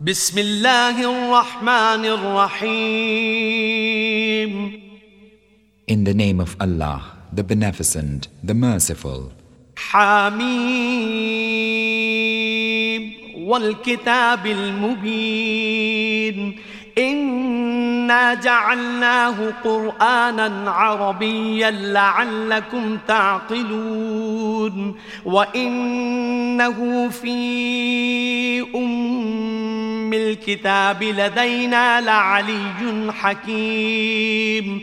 بسم الله الرحمن الرحيم In the name of Allah, the Beneficent, the Merciful. حميم والكتاب المبين إنا جعلناه قرآنا عربيا لعلكم تعقلون وإنه في أم الكتاب لدينا لعلي حكيم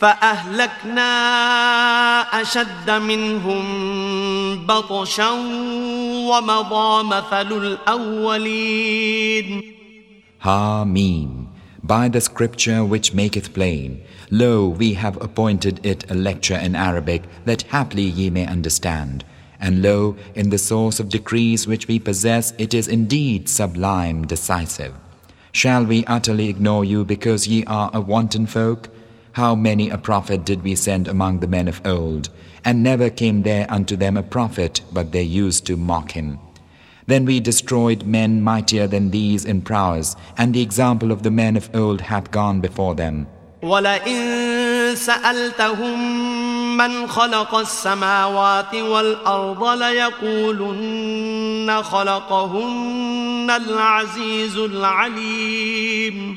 فأهلكنا أشد منهم بطشا ومضى مثل الأولين Hamim. By the scripture which maketh plain, lo, we have appointed it a lecture in Arabic that haply ye may understand. And lo, in the source of decrees which we possess, it is indeed sublime, decisive. Shall we utterly ignore you because ye are a wanton folk? How many a prophet did we send among the men of old, and never came there unto them a prophet, but they used to mock him. Then we destroyed men mightier than these in prowess, and the example of the men of old hath gone before them. ولئن سألتهم من خلق السماوات والأرض ليقولن خلقهن العزيز العليم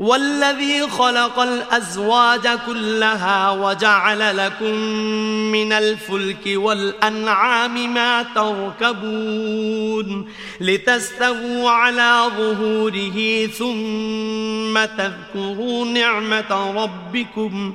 والذي خلق الأزواج كلها وجعل لكم من الفلك والأنعام ما تركبون لتستووا على ظهوره ثم تذكروا نعمة ربكم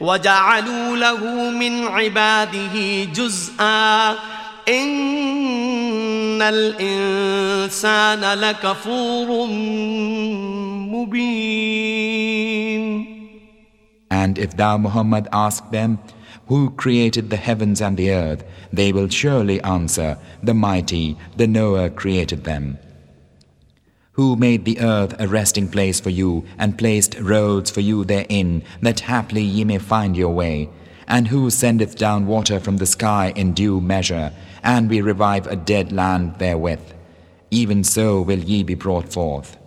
وجعلوا له من عباده جزءا إن الإنسان لكفور مبين And if thou Muhammad ask them, Who created the heavens and the earth? They will surely answer, The mighty, the knower created them. Who made the earth a resting place for you and placed roads for you therein, that haply ye may find your way? And who sendeth down water from the sky in due measure, and we revive a dead land therewith? Even so will ye be brought forth.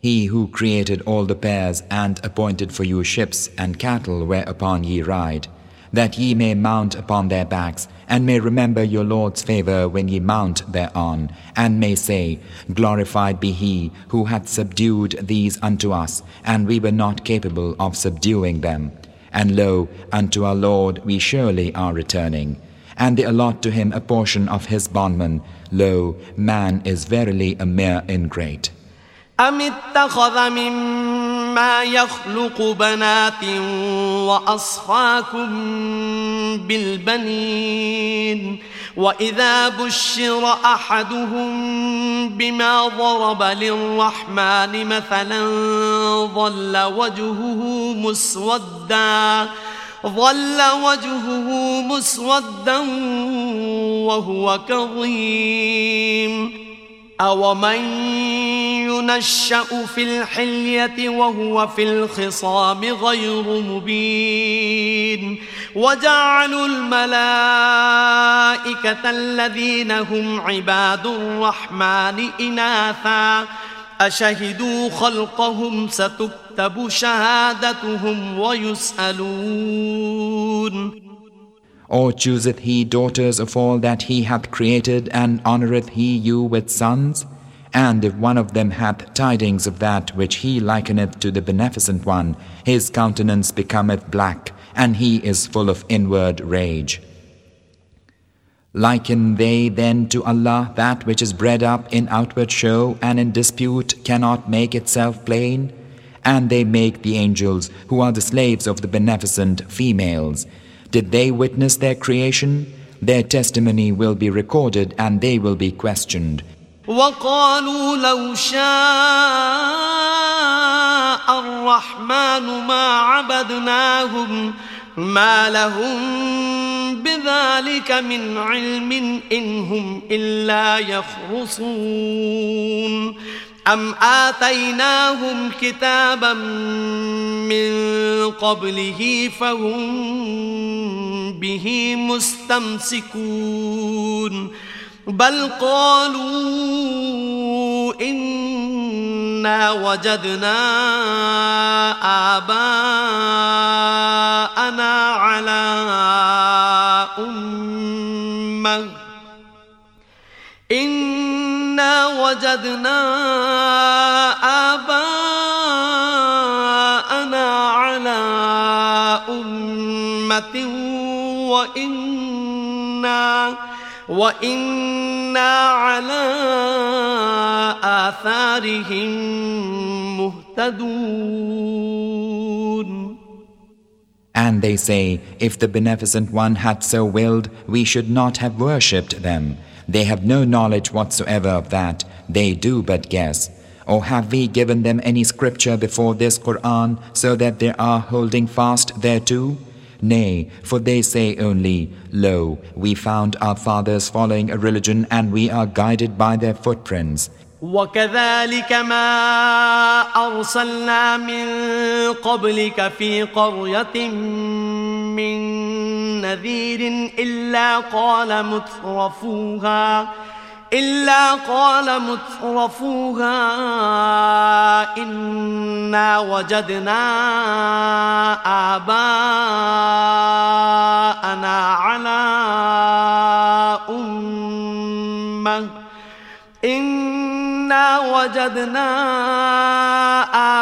He who created all the pairs and appointed for you ships and cattle whereupon ye ride, that ye may mount upon their backs, and may remember your Lord's favor when ye mount thereon, and may say, Glorified be He who hath subdued these unto us, and we were not capable of subduing them. And lo, unto our Lord we surely are returning. And they allot to him a portion of his bondman. Lo, man is verily a mere ingrate. أم اتخذ مما يخلق بنات وأصفاكم بالبنين وإذا بشر أحدهم بما ضرب للرحمن مثلا ظل وجهه مسودا ظل وجهه مسودا وهو كظيم أومن ينشأ في الحلية وهو في الخصام غير مبين وجعلوا الملائكة الذين هم عباد الرحمن إناثا أشهدوا خلقهم ستكتب شهادتهم ويسألون Or chooseth he daughters of all that he hath created, and honoureth he you with sons? And if one of them hath tidings of that which he likeneth to the Beneficent One, his countenance becometh black, and he is full of inward rage. Liken they then to Allah that which is bred up in outward show and in dispute cannot make itself plain? And they make the angels, who are the slaves of the beneficent females, did they witness their creation? Their testimony will be recorded and they will be questioned. وقالوا لو شاء الرحمن ما عبدناهم ما لهم بذلك من علم إن هم إلا يخرصون أم آتيناهم كتابا من قبله فهم به مستمسكون بل قالوا إنا وجدنا آباءنا وجدنا آباءنا على أمة وإنا وإنا على آثارهم مهتدون And they say, if the Beneficent One had so willed, we should not have worshipped them. They have no knowledge whatsoever of that, they do but guess. Or have we given them any scripture before this Quran so that they are holding fast thereto? Nay, for they say only, Lo, we found our fathers following a religion and we are guided by their footprints. وكذلك ما أرسلنا من قبلك في قرية من نذير إلا قال مترفوها إلا قال مترفوها إنا وجدنا آباءنا على أمة إنا وجدنا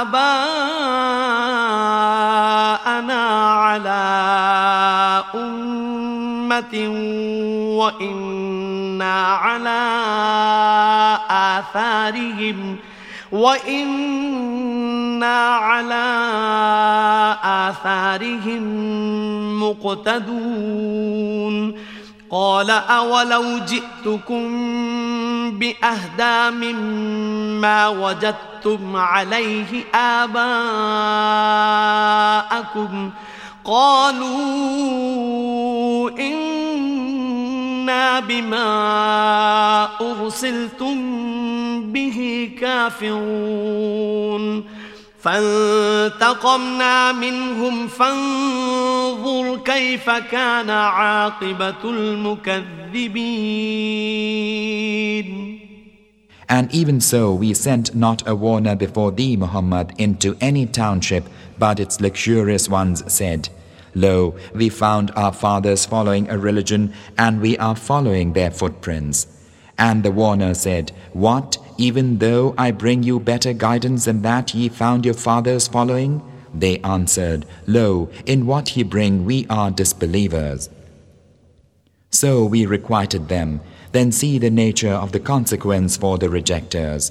آباءنا أمة وإنا على آثارهم وإنا على آثارهم مقتدون. قال أولو جئتكم بأهدى مما وجدتم عليه آباءكم قالوا إنا بما أرسلتم به كافرون. فانتقمنا منهم فانظر كيف كان عاقبة المكذبين. And even so, we sent not a warner before thee, Muhammad, into any township, but its luxurious ones said, Lo, we found our fathers following a religion, and we are following their footprints. And the warner said, What, even though I bring you better guidance than that ye found your fathers following? They answered, Lo, in what ye bring we are disbelievers. So we requited them, then see the nature of the consequence for the rejectors.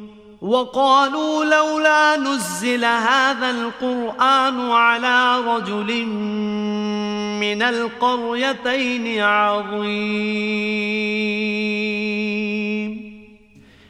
وقالوا لولا نزل هذا القرآن على رجل من القريتين عظيم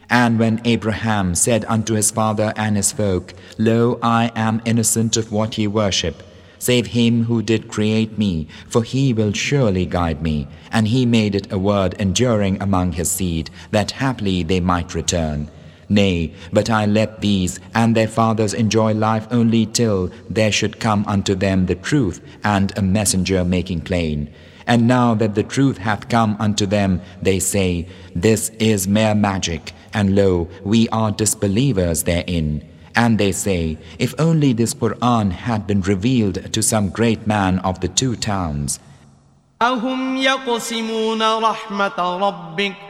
And when Abraham said unto his father and his folk, Lo, I am innocent of what ye worship, save him who did create me, for he will surely guide me. And he made it a word enduring among his seed, that haply they might return. Nay, but I let these and their fathers enjoy life only till there should come unto them the truth and a messenger making plain. And now that the truth hath come unto them, they say, This is mere magic, and lo, we are disbelievers therein. And they say, If only this Quran had been revealed to some great man of the two towns. أهم يقسمون رحمة ربك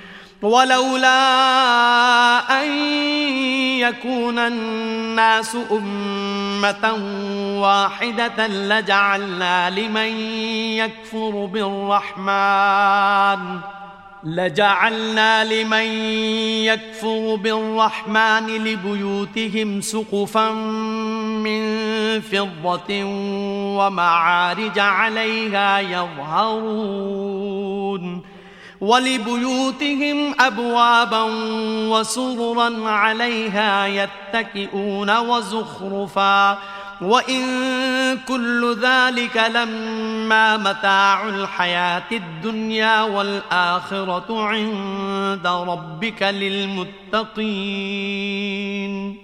ولولا أن يكون الناس أمة واحدة لجعلنا لمن يكفر بالرحمن لجعلنا لمن يكفر بالرحمن لبيوتهم سقفا من فضة ومعارج عليها يظهرون. ولبيوتهم أبوابا وسررا عليها يتكئون وزخرفا وإن كل ذلك لما متاع الحياة الدنيا والآخرة عند ربك للمتقين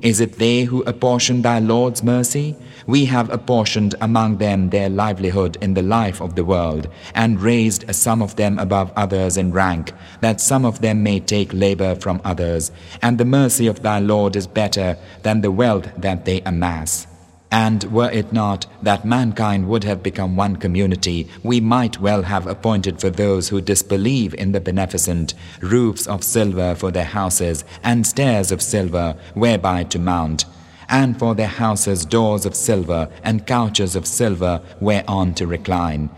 Is it they who apportion thy Lord's mercy? We have apportioned among them their livelihood in the life of the world, and raised some of them above others in rank, that some of them may take labor from others. And the mercy of thy Lord is better than the wealth that they amass. And were it not that mankind would have become one community, we might well have appointed for those who disbelieve in the beneficent roofs of silver for their houses and stairs of silver whereby to mount, and for their houses doors of silver and couches of silver whereon to recline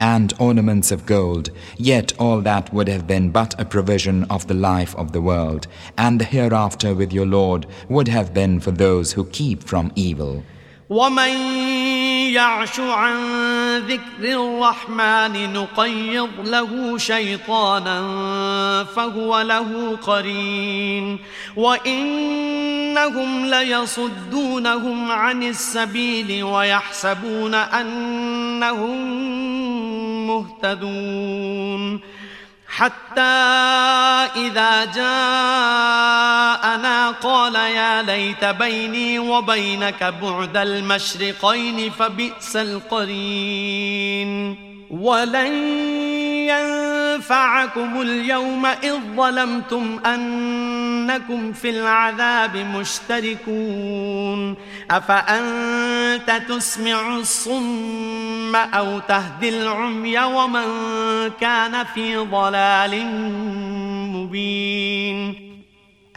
and ornaments of gold, yet all that would have been but a provision of the life of the world, and the hereafter with your Lord would have been for those who keep from evil. ومن يعش عن ذكر الرحمن نقيض له شيطانا فهو له قرين وإنهم ليصدونهم عن السبيل ويحسبون أنهم مهتدون حتى إذا جاءنا قال يا ليت بيني وبينك بعد المشرقين فبئس القرين. ولن ينفعكم اليوم إذ ظلمتم أنكم في العذاب مشتركون أفأنت تسمع الصم أو تهدي العمي ومن كان في ضلال مبين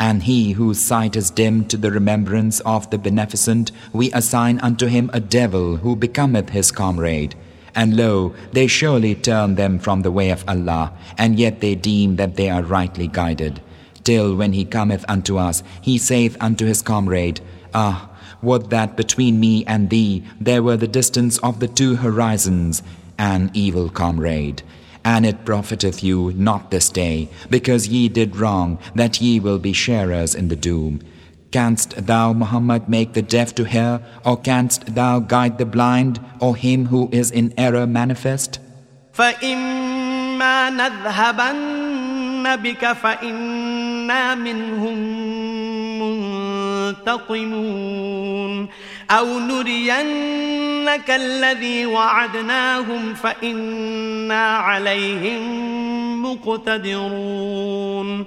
And he whose sight is dim to the remembrance of the beneficent, we assign unto him a devil who becometh his comrade. And lo, they surely turn them from the way of Allah, and yet they deem that they are rightly guided. Till when he cometh unto us, he saith unto his comrade, Ah, would that between me and thee there were the distance of the two horizons, an evil comrade. And it profiteth you not this day, because ye did wrong, that ye will be sharers in the doom. Canst thou, Muhammad, make the deaf to hear, or canst thou guide the blind, or him who is in error manifest? فإما نذهبن بك فإنا منهم منتقمون أو نرينك الذي وعدناهم فإنا عليهم مقتدرون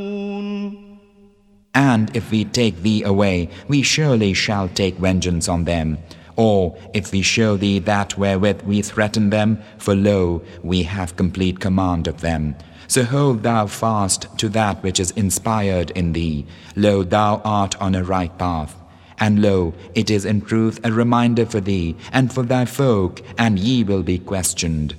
And if we take thee away, we surely shall take vengeance on them. Or if we show thee that wherewith we threaten them, for lo, we have complete command of them. So hold thou fast to that which is inspired in thee. Lo, thou art on a right path. And lo, it is in truth a reminder for thee and for thy folk, and ye will be questioned.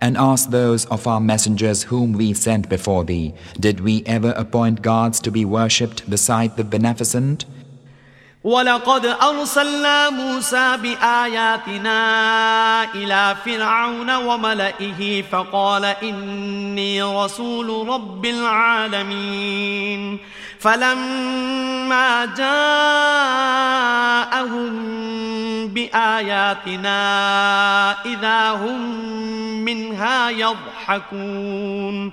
And ask those of our messengers whom we sent before thee, did we ever appoint gods to be worshipped beside the Beneficent? ولقد أرسلنا موسى بآياتنا إلى فرعون وملئه فقال إني رسول رب العالمين. فلما جاءهم بآياتنا إذا هم منها يضحكون.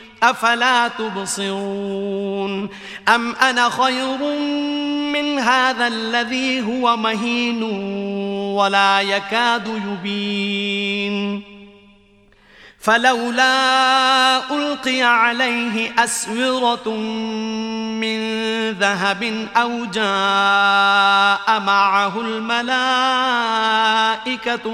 أفلا تبصرون أم أنا خير من هذا الذي هو مهين ولا يكاد يبين فلولا ألقي عليه أسورة من ذهب أو جاء معه الملائكة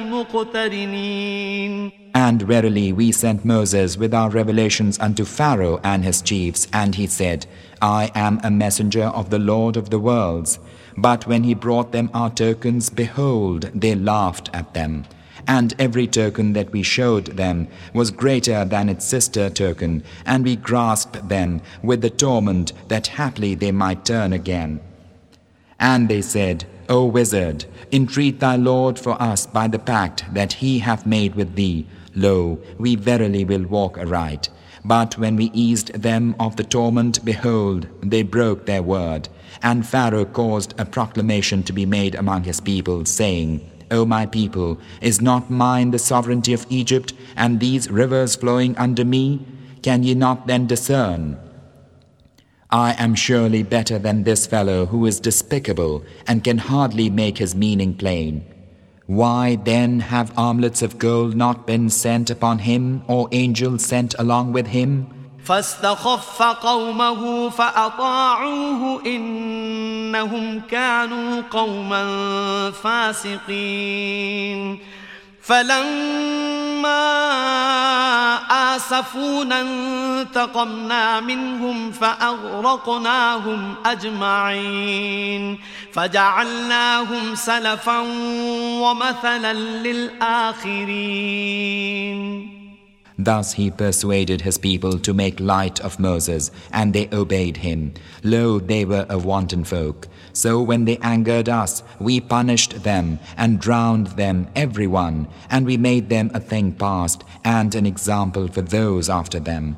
مقترنين And verily we sent Moses with our revelations unto Pharaoh and his chiefs, and he said, I am a messenger of the Lord of the worlds. But when he brought them our tokens, behold, they laughed at them. And every token that we showed them was greater than its sister token, and we grasped them with the torment that haply they might turn again. And they said, O wizard, entreat thy Lord for us by the pact that he hath made with thee. Lo, we verily will walk aright. But when we eased them of the torment, behold, they broke their word. And Pharaoh caused a proclamation to be made among his people, saying, O my people, is not mine the sovereignty of Egypt, and these rivers flowing under me? Can ye not then discern? I am surely better than this fellow who is despicable and can hardly make his meaning plain. Why then have armlets of gold not been sent upon him, or angels sent along with him? فاستخف قومه فأطاعوه إنهم كانوا قوما فاسقين. فلما آسفونا انتقمنا منهم فأغرقناهم أجمعين. فجعلناهم سلفا ومثلا للآخرين. Thus he persuaded his people to make light of Moses, and they obeyed him. Lo, they were a wanton folk. So when they angered us, we punished them and drowned them, every one, and we made them a thing past and an example for those after them.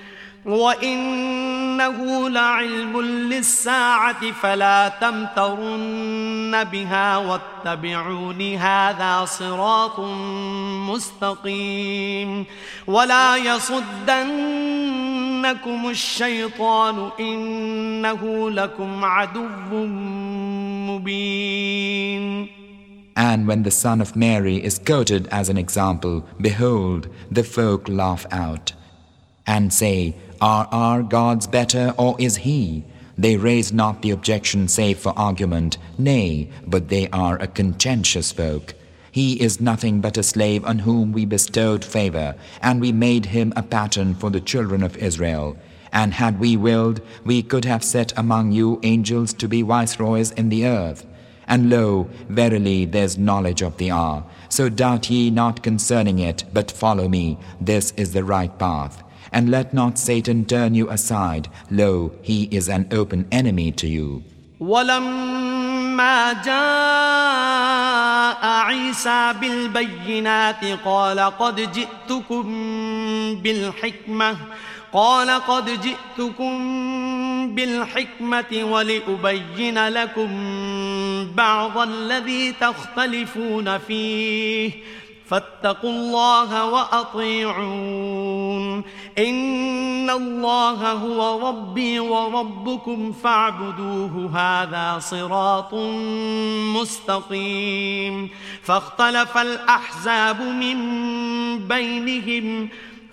وإنه لعلم للساعة فلا تمترن بها واتبعون هذا صراط مستقيم ولا يصدنكم الشيطان إنه لكم عدو مبين And when the son of Mary is quoted as an example, behold, the folk laugh out and say, Are our gods better, or is he? They raise not the objection save for argument, nay, but they are a contentious folk. He is nothing but a slave on whom we bestowed favor, and we made him a pattern for the children of Israel. And had we willed, we could have set among you angels to be viceroys in the earth. And lo, verily there's knowledge of the hour. So doubt ye not concerning it, but follow me. This is the right path. And let not Satan turn you aside. Lo, he is an open enemy to you. ولما جاء عيسى بالبينات قال قد جئتكم بالحكمة قال قد جئتكم بالحكمة ولأبين لكم بعض الذي تختلفون فيه فاتقوا الله وأطيعون. إن الله هو ربي وربكم فاعبدوه هذا صراط مستقيم. فاختلف الأحزاب من بينهم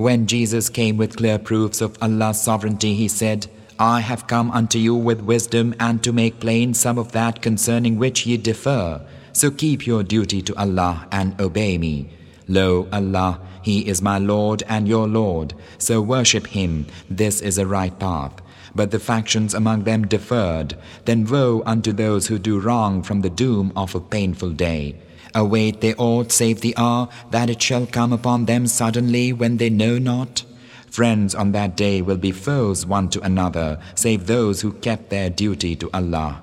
When Jesus came with clear proofs of Allah's sovereignty, he said, I have come unto you with wisdom and to make plain some of that concerning which ye differ. So keep your duty to Allah and obey me. Lo, Allah, He is my Lord and your Lord, so worship Him. This is a right path. But the factions among them differed. Then woe unto those who do wrong from the doom of a painful day. Await they aught save the hour that it shall come upon them suddenly when they know not? Friends on that day will be foes one to another, save those who kept their duty to Allah.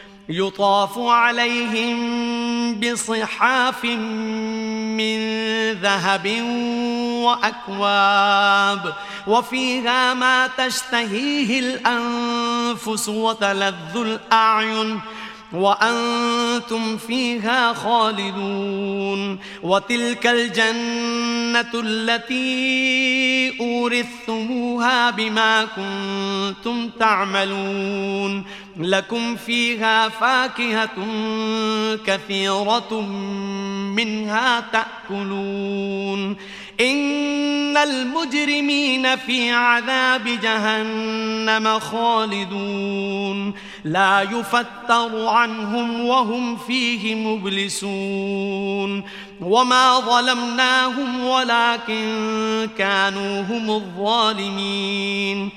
يطاف عليهم بصحاف من ذهب وأكواب وفيها ما تشتهيه الأنفس وتلذ الأعين وأنتم فيها خالدون وتلك الجنة التي أورثتموها بما كنتم تعملون لكم فيها فاكهة كثيرة منها تأكلون إن المجرمين في عذاب جهنم خالدون لا يفتر عنهم وهم فيه مبلسون وما ظلمناهم ولكن كانوا هم الظالمين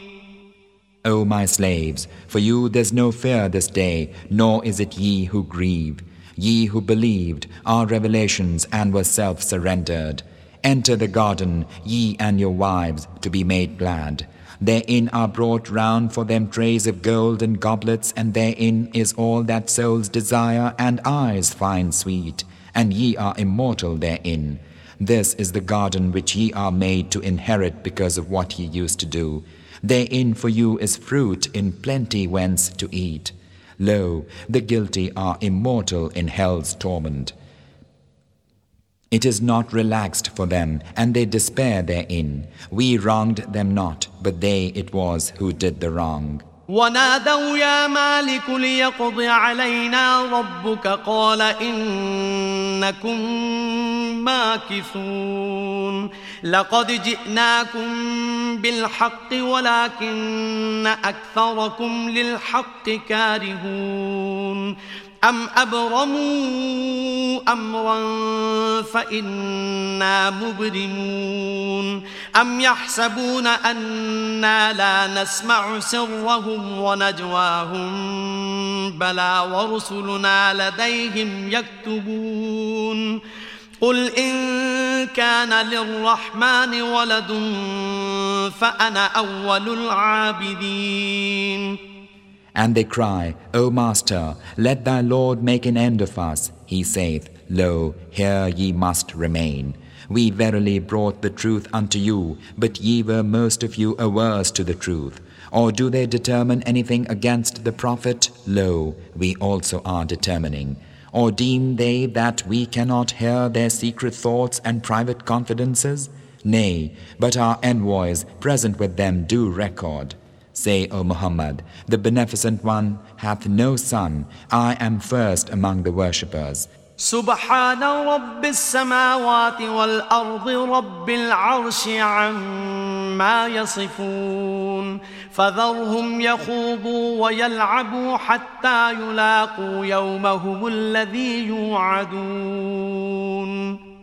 O my slaves, for you there's no fear this day, nor is it ye who grieve. Ye who believed our revelations and were self surrendered, enter the garden, ye and your wives, to be made glad. Therein are brought round for them trays of gold and goblets, and therein is all that souls desire and eyes find sweet, and ye are immortal therein. This is the garden which ye are made to inherit because of what ye used to do. Therein for you is fruit in plenty whence to eat. Lo, the guilty are immortal in hell's torment. It is not relaxed for them, and they despair therein. We wronged them not, but they it was who did the wrong. ونادوا يا مالك ليقض علينا ربك قال إنكم ماكثون لقد جئناكم بالحق ولكن أكثركم للحق كارهون أم أبرموا أمرا فإنا مبرمون أم يحسبون أنا لا نسمع سرهم ونجواهم بلى ورسلنا لديهم يكتبون قل إن كان للرحمن ولد فأنا أول العابدين And they cry, O Master, let thy Lord make an end of us. He saith, Lo, here ye must remain. We verily brought the truth unto you, but ye were most of you averse to the truth. Or do they determine anything against the Prophet? Lo, we also are determining. Or deem they that we cannot hear their secret thoughts and private confidences? Nay, but our envoys present with them do record. Say, O Muhammad, the Beneficent One hath no son. I am first among the worshippers. سبحان رب السماوات والأرض رب العرش عما يصفون فذرهم يخوضوا ويلعبوا حتى يلاقوا يومهم الذي يوعدون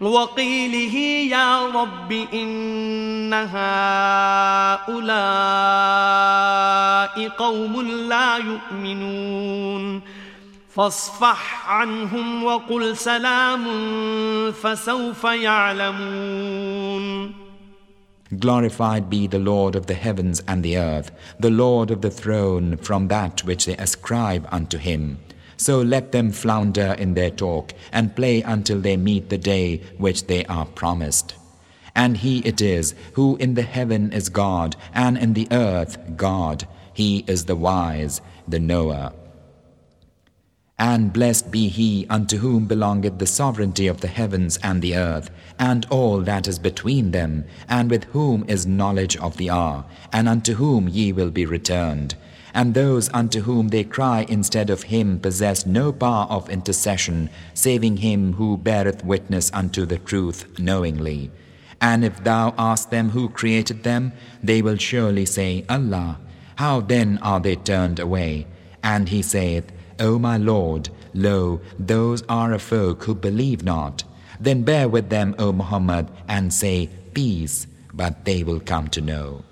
وقيله يا رب إن هؤلاء قوم لا يؤمنون فاصفح عنهم وقل سلام فسوف يعلمون Glorified be the Lord of the heavens and the earth, the Lord of the throne from that which they ascribe unto him. So let them flounder in their talk and play until they meet the day which they are promised. And He it is who in the heaven is God and in the earth God. He is the wise, the knower. And blessed be he unto whom belongeth the sovereignty of the heavens and the earth, and all that is between them, and with whom is knowledge of the hour, and unto whom ye will be returned and those unto whom they cry instead of him possess no power of intercession, saving him who beareth witness unto the truth knowingly. And if thou ask them who created them, they will surely say, Allah. How then are they turned away? And he saith, O my Lord, lo, those are a folk who believe not. Then bear with them, O Muhammad, and say, Peace, but they will come to know.